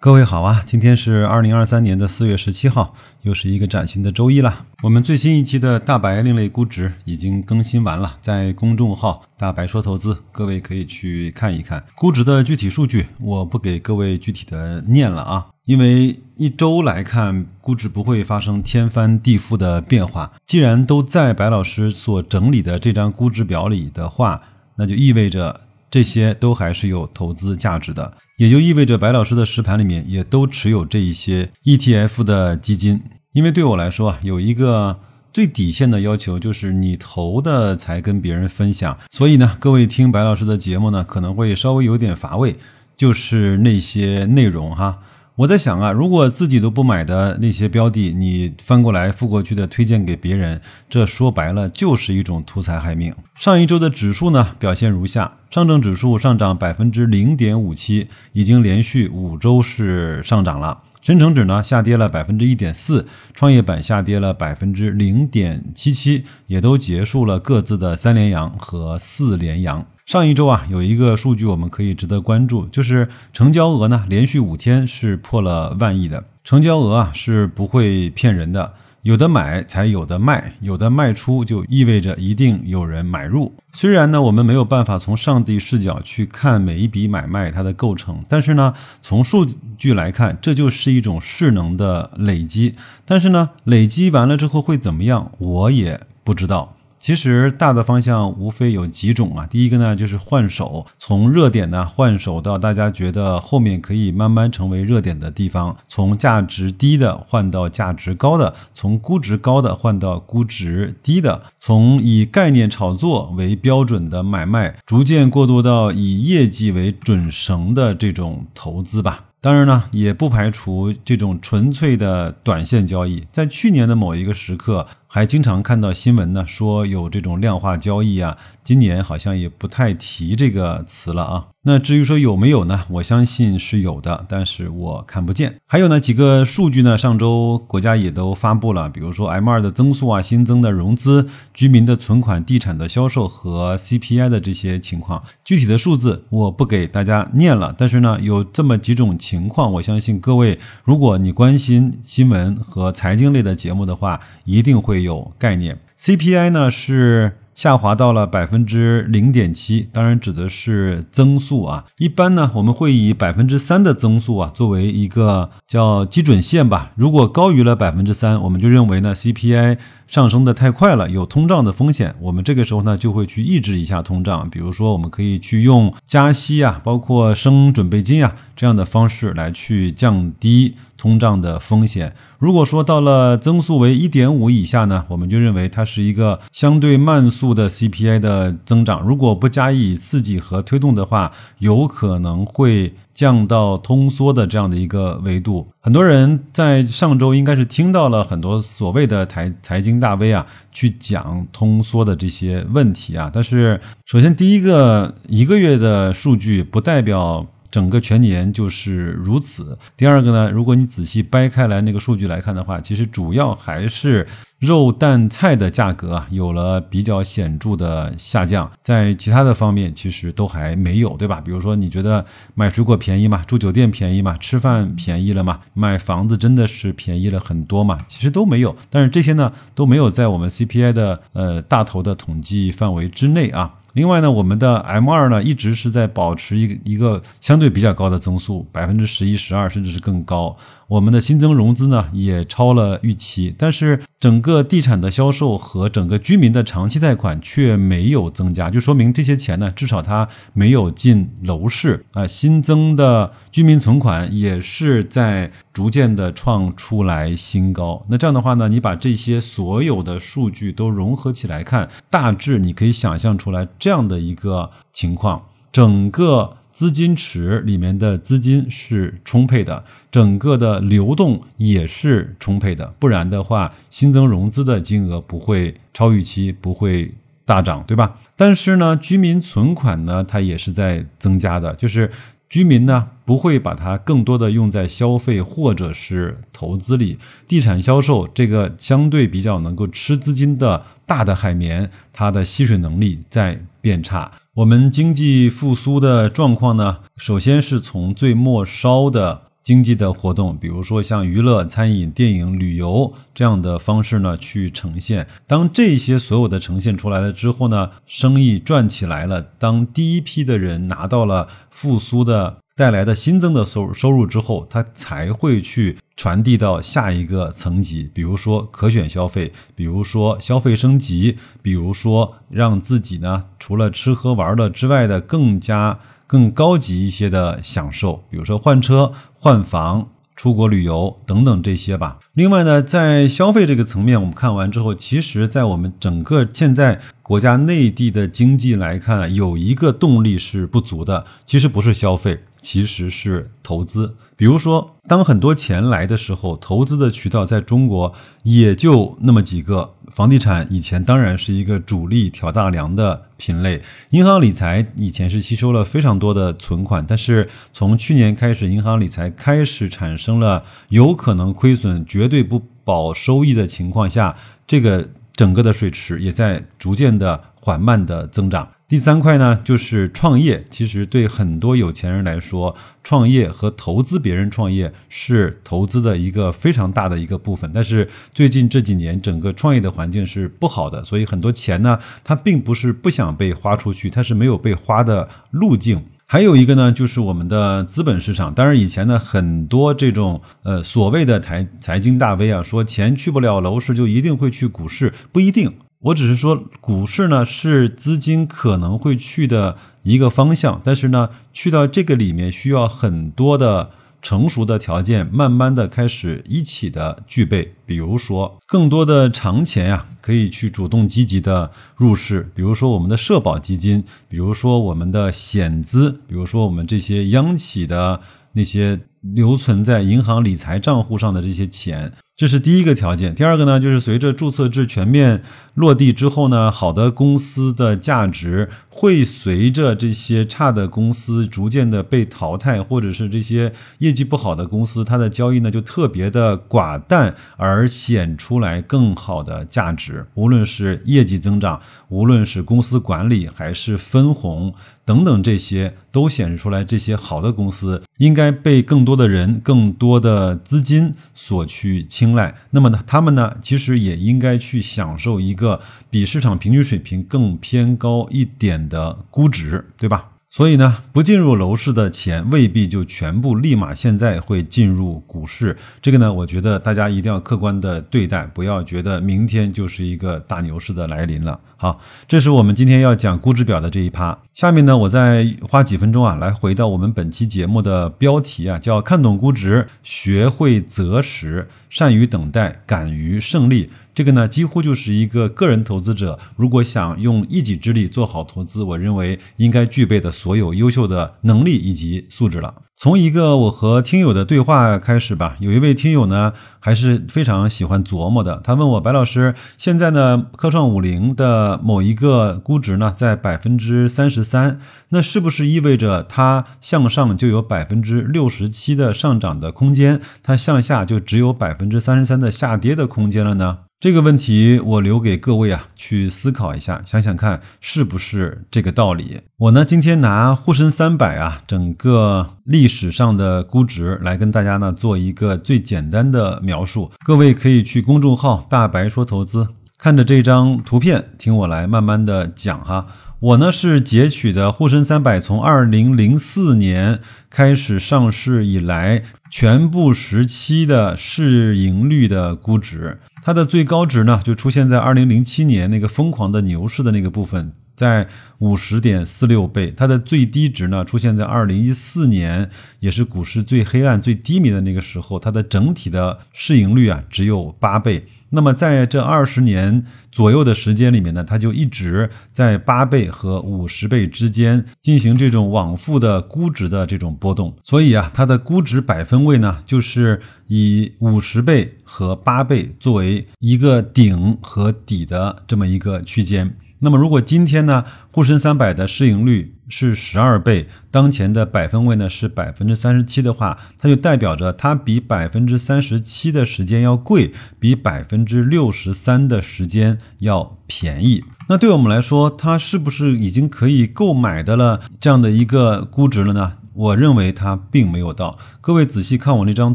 各位好啊，今天是二零二三年的四月十七号，又是一个崭新的周一了。我们最新一期的大白另类估值已经更新完了，在公众号“大白说投资”，各位可以去看一看估值的具体数据。我不给各位具体的念了啊，因为一周来看，估值不会发生天翻地覆的变化。既然都在白老师所整理的这张估值表里的话，那就意味着。这些都还是有投资价值的，也就意味着白老师的实盘里面也都持有这一些 ETF 的基金。因为对我来说啊，有一个最底线的要求，就是你投的才跟别人分享。所以呢，各位听白老师的节目呢，可能会稍微有点乏味，就是那些内容哈。我在想啊，如果自己都不买的那些标的，你翻过来覆过去的推荐给别人，这说白了就是一种图财害命。上一周的指数呢，表现如下：上证指数上涨百分之零点五七，已经连续五周是上涨了。深成指呢下跌了百分之一点四，创业板下跌了百分之零点七七，也都结束了各自的三连阳和四连阳。上一周啊，有一个数据我们可以值得关注，就是成交额呢，连续五天是破了万亿的。成交额啊是不会骗人的，有的买才有的卖，有的卖出就意味着一定有人买入。虽然呢，我们没有办法从上帝视角去看每一笔买卖它的构成，但是呢，从数据来看，这就是一种势能的累积。但是呢，累积完了之后会怎么样，我也不知道。其实大的方向无非有几种啊，第一个呢就是换手，从热点呢换手到大家觉得后面可以慢慢成为热点的地方，从价值低的换到价值高的，从估值高的换到估值低的，从以概念炒作为标准的买卖，逐渐过渡到以业绩为准绳的这种投资吧。当然呢，也不排除这种纯粹的短线交易，在去年的某一个时刻。还经常看到新闻呢，说有这种量化交易啊。今年好像也不太提这个词了啊。那至于说有没有呢？我相信是有的，但是我看不见。还有呢，几个数据呢，上周国家也都发布了，比如说 M 二的增速啊、新增的融资、居民的存款、地产的销售和 CPI 的这些情况。具体的数字我不给大家念了，但是呢，有这么几种情况，我相信各位，如果你关心新闻和财经类的节目的话，一定会。有概念，CPI 呢是下滑到了百分之零点七，当然指的是增速啊。一般呢，我们会以百分之三的增速啊作为一个叫基准线吧。如果高于了百分之三，我们就认为呢 CPI。上升的太快了，有通胀的风险。我们这个时候呢，就会去抑制一下通胀。比如说，我们可以去用加息啊，包括升准备金啊这样的方式来去降低通胀的风险。如果说到了增速为一点五以下呢，我们就认为它是一个相对慢速的 CPI 的增长。如果不加以刺激和推动的话，有可能会。降到通缩的这样的一个维度，很多人在上周应该是听到了很多所谓的财财经大 V 啊，去讲通缩的这些问题啊。但是，首先第一个一个月的数据不代表。整个全年就是如此。第二个呢，如果你仔细掰开来那个数据来看的话，其实主要还是肉蛋菜的价格啊有了比较显著的下降，在其他的方面其实都还没有，对吧？比如说你觉得买水果便宜吗？住酒店便宜吗？吃饭便宜了吗？买房子真的是便宜了很多吗？其实都没有。但是这些呢都没有在我们 CPI 的呃大头的统计范围之内啊。另外呢，我们的 M 二呢一直是在保持一个一个相对比较高的增速，百分之十一、十二，甚至是更高。我们的新增融资呢也超了预期，但是整个地产的销售和整个居民的长期贷款却没有增加，就说明这些钱呢至少它没有进楼市啊。新增的居民存款也是在逐渐的创出来新高。那这样的话呢，你把这些所有的数据都融合起来看，大致你可以想象出来这样的一个情况，整个。资金池里面的资金是充沛的，整个的流动也是充沛的，不然的话，新增融资的金额不会超预期，不会大涨，对吧？但是呢，居民存款呢，它也是在增加的，就是居民呢不会把它更多的用在消费或者是投资里，地产销售这个相对比较能够吃资金的大的海绵，它的吸水能力在变差。我们经济复苏的状况呢，首先是从最末梢的经济的活动，比如说像娱乐、餐饮、电影、旅游这样的方式呢，去呈现。当这些所有的呈现出来了之后呢，生意转起来了。当第一批的人拿到了复苏的带来的新增的收收入之后，他才会去传递到下一个层级，比如说可选消费，比如说消费升级，比如说让自己呢除了吃喝玩乐之外的更加。更高级一些的享受，比如说换车、换房、出国旅游等等这些吧。另外呢，在消费这个层面，我们看完之后，其实，在我们整个现在国家内地的经济来看，有一个动力是不足的，其实不是消费。其实是投资，比如说，当很多钱来的时候，投资的渠道在中国也就那么几个。房地产以前当然是一个主力挑大梁的品类，银行理财以前是吸收了非常多的存款，但是从去年开始，银行理财开始产生了有可能亏损、绝对不保收益的情况下，这个整个的水池也在逐渐的缓慢的增长。第三块呢，就是创业。其实对很多有钱人来说，创业和投资别人创业是投资的一个非常大的一个部分。但是最近这几年，整个创业的环境是不好的，所以很多钱呢，它并不是不想被花出去，它是没有被花的路径。还有一个呢，就是我们的资本市场。当然，以前呢，很多这种呃所谓的财财经大 V 啊，说钱去不了楼市，就一定会去股市，不一定。我只是说，股市呢是资金可能会去的一个方向，但是呢，去到这个里面需要很多的成熟的条件，慢慢的开始一起的具备。比如说，更多的长钱呀，可以去主动积极的入市。比如说我们的社保基金，比如说我们的险资，比如说我们这些央企的那些留存在银行理财账户上的这些钱。这是第一个条件，第二个呢，就是随着注册制全面落地之后呢，好的公司的价值会随着这些差的公司逐渐的被淘汰，或者是这些业绩不好的公司，它的交易呢就特别的寡淡，而显出来更好的价值。无论是业绩增长，无论是公司管理，还是分红等等，这些都显示出来，这些好的公司应该被更多的人、更多的资金所去青。睐，那么呢，他们呢，其实也应该去享受一个比市场平均水平更偏高一点的估值，对吧？所以呢，不进入楼市的钱未必就全部立马现在会进入股市。这个呢，我觉得大家一定要客观的对待，不要觉得明天就是一个大牛市的来临了。好，这是我们今天要讲估值表的这一趴。下面呢，我再花几分钟啊，来回到我们本期节目的标题啊，叫看懂估值，学会择时，善于等待，敢于胜利。这个呢，几乎就是一个个人投资者如果想用一己之力做好投资，我认为应该具备的所有优秀的能力以及素质了。从一个我和听友的对话开始吧。有一位听友呢，还是非常喜欢琢磨的。他问我，白老师，现在呢，科创五零的某一个估值呢，在百分之三十三，那是不是意味着它向上就有百分之六十七的上涨的空间，它向下就只有百分之三十三的下跌的空间了呢？这个问题我留给各位啊去思考一下，想想看是不是这个道理。我呢今天拿沪深三百啊整个历史上的估值来跟大家呢做一个最简单的描述，各位可以去公众号“大白说投资”看着这张图片，听我来慢慢的讲哈。我呢是截取的沪深三百从二零零四年开始上市以来全部时期的市盈率的估值，它的最高值呢就出现在二零零七年那个疯狂的牛市的那个部分。在五十点四六倍，它的最低值呢出现在二零一四年，也是股市最黑暗、最低迷的那个时候，它的整体的市盈率啊只有八倍。那么在这二十年左右的时间里面呢，它就一直在八倍和五十倍之间进行这种往复的估值的这种波动。所以啊，它的估值百分位呢，就是以五十倍和八倍作为一个顶和底的这么一个区间。那么，如果今天呢，沪深三百的市盈率是十二倍，当前的百分位呢是百分之三十七的话，它就代表着它比百分之三十七的时间要贵，比百分之六十三的时间要便宜。那对我们来说，它是不是已经可以购买的了这样的一个估值了呢？我认为它并没有到。各位仔细看我那张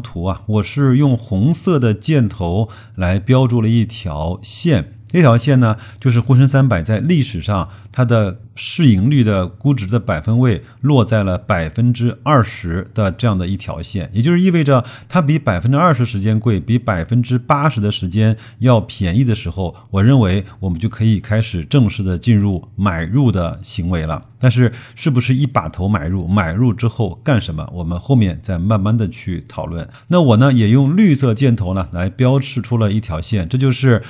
图啊，我是用红色的箭头来标注了一条线。这条线呢，就是沪深三百在历史上它的市盈率的估值的百分位落在了百分之二十的这样的一条线，也就是意味着它比百分之二十时间贵，比百分之八十的时间要便宜的时候，我认为我们就可以开始正式的进入买入的行为了。但是，是不是一把头买入？买入之后干什么？我们后面再慢慢的去讨论。那我呢，也用绿色箭头呢来标示出了一条线，这就是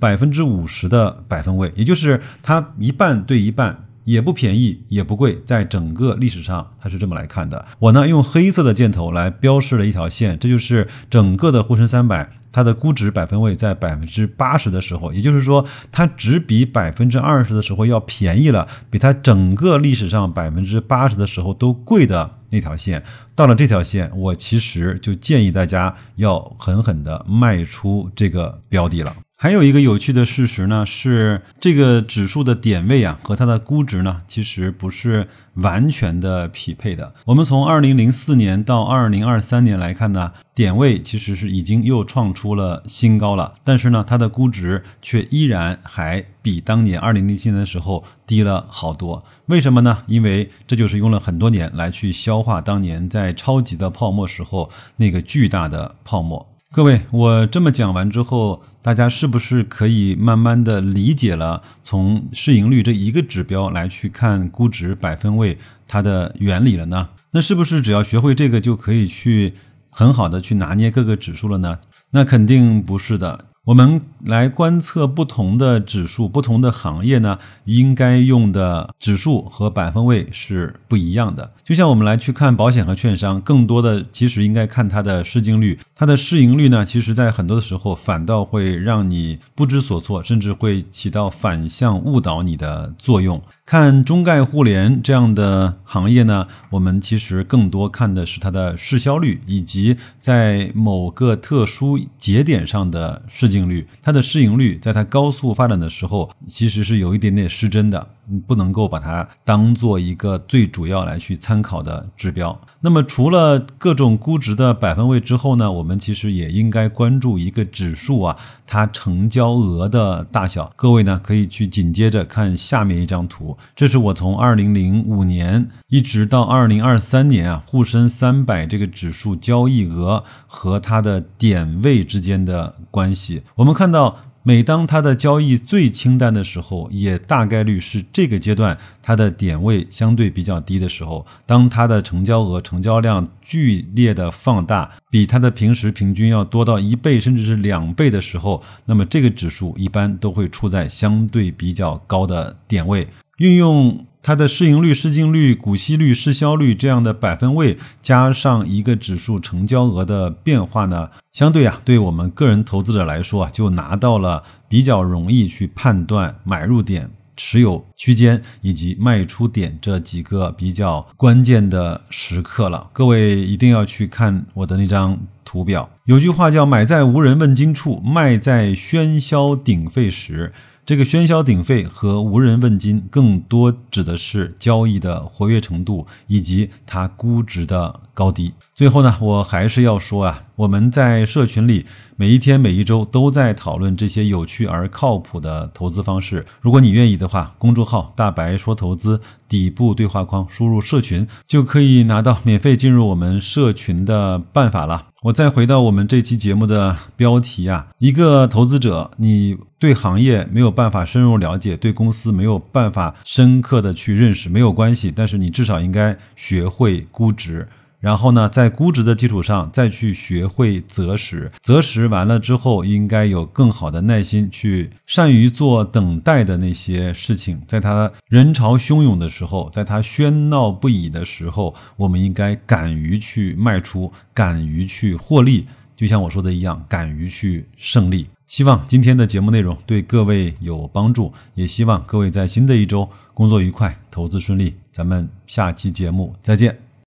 百分之五五十的百分位，也就是它一半对一半，也不便宜也不贵，在整个历史上它是这么来看的。我呢用黑色的箭头来标示了一条线，这就是整个的沪深三百。它的估值百分位在百分之八十的时候，也就是说，它只比百分之二十的时候要便宜了，比它整个历史上百分之八十的时候都贵的那条线，到了这条线，我其实就建议大家要狠狠的卖出这个标的了。还有一个有趣的事实呢，是这个指数的点位啊和它的估值呢，其实不是完全的匹配的。我们从二零零四年到二零二三年来看呢，点位其实是已经又创出了新高了，但是呢，它的估值却依然还比当年二零零七年的时候低了好多。为什么呢？因为这就是用了很多年来去消化当年在超级的泡沫时候那个巨大的泡沫。各位，我这么讲完之后，大家是不是可以慢慢的理解了从市盈率这一个指标来去看估值百分位它的原理了呢？那是不是只要学会这个就可以去很好的去拿捏各个指数了呢？那肯定不是的。我们来观测不同的指数，不同的行业呢，应该用的指数和百分位是不一样的。就像我们来去看保险和券商，更多的其实应该看它的市净率，它的市盈率呢，其实在很多的时候反倒会让你不知所措，甚至会起到反向误导你的作用。看中概互联这样的行业呢，我们其实更多看的是它的市销率，以及在某个特殊节点上的市净率。它的市盈率在它高速发展的时候，其实是有一点点失真的。不能够把它当做一个最主要来去参考的指标。那么，除了各种估值的百分位之后呢，我们其实也应该关注一个指数啊，它成交额的大小。各位呢，可以去紧接着看下面一张图，这是我从二零零五年一直到二零二三年啊，沪深三百这个指数交易额和它的点位之间的关系。我们看到。每当它的交易最清淡的时候，也大概率是这个阶段它的点位相对比较低的时候。当它的成交额、成交量剧烈的放大，比它的平时平均要多到一倍甚至是两倍的时候，那么这个指数一般都会处在相对比较高的点位。运用。它的市盈率、市净率、股息率、市销率这样的百分位，加上一个指数成交额的变化呢，相对啊，对我们个人投资者来说啊，就拿到了比较容易去判断买入点、持有区间以及卖出点这几个比较关键的时刻了。各位一定要去看我的那张图表，有句话叫“买在无人问津处，卖在喧嚣鼎沸时”。这个喧嚣鼎沸和无人问津，更多指的是交易的活跃程度以及它估值的高低。最后呢，我还是要说啊，我们在社群里每一天、每一周都在讨论这些有趣而靠谱的投资方式。如果你愿意的话，公众号“大白说投资”底部对话框输入“社群”，就可以拿到免费进入我们社群的办法了。我再回到我们这期节目的标题啊，一个投资者，你对行业没有办法深入了解，对公司没有办法深刻的去认识，没有关系，但是你至少应该学会估值。然后呢，在估值的基础上再去学会择时，择时完了之后，应该有更好的耐心去善于做等待的那些事情。在他人潮汹涌的时候，在他喧闹不已的时候，我们应该敢于去卖出，敢于去获利。就像我说的一样，敢于去胜利。希望今天的节目内容对各位有帮助，也希望各位在新的一周工作愉快，投资顺利。咱们下期节目再见。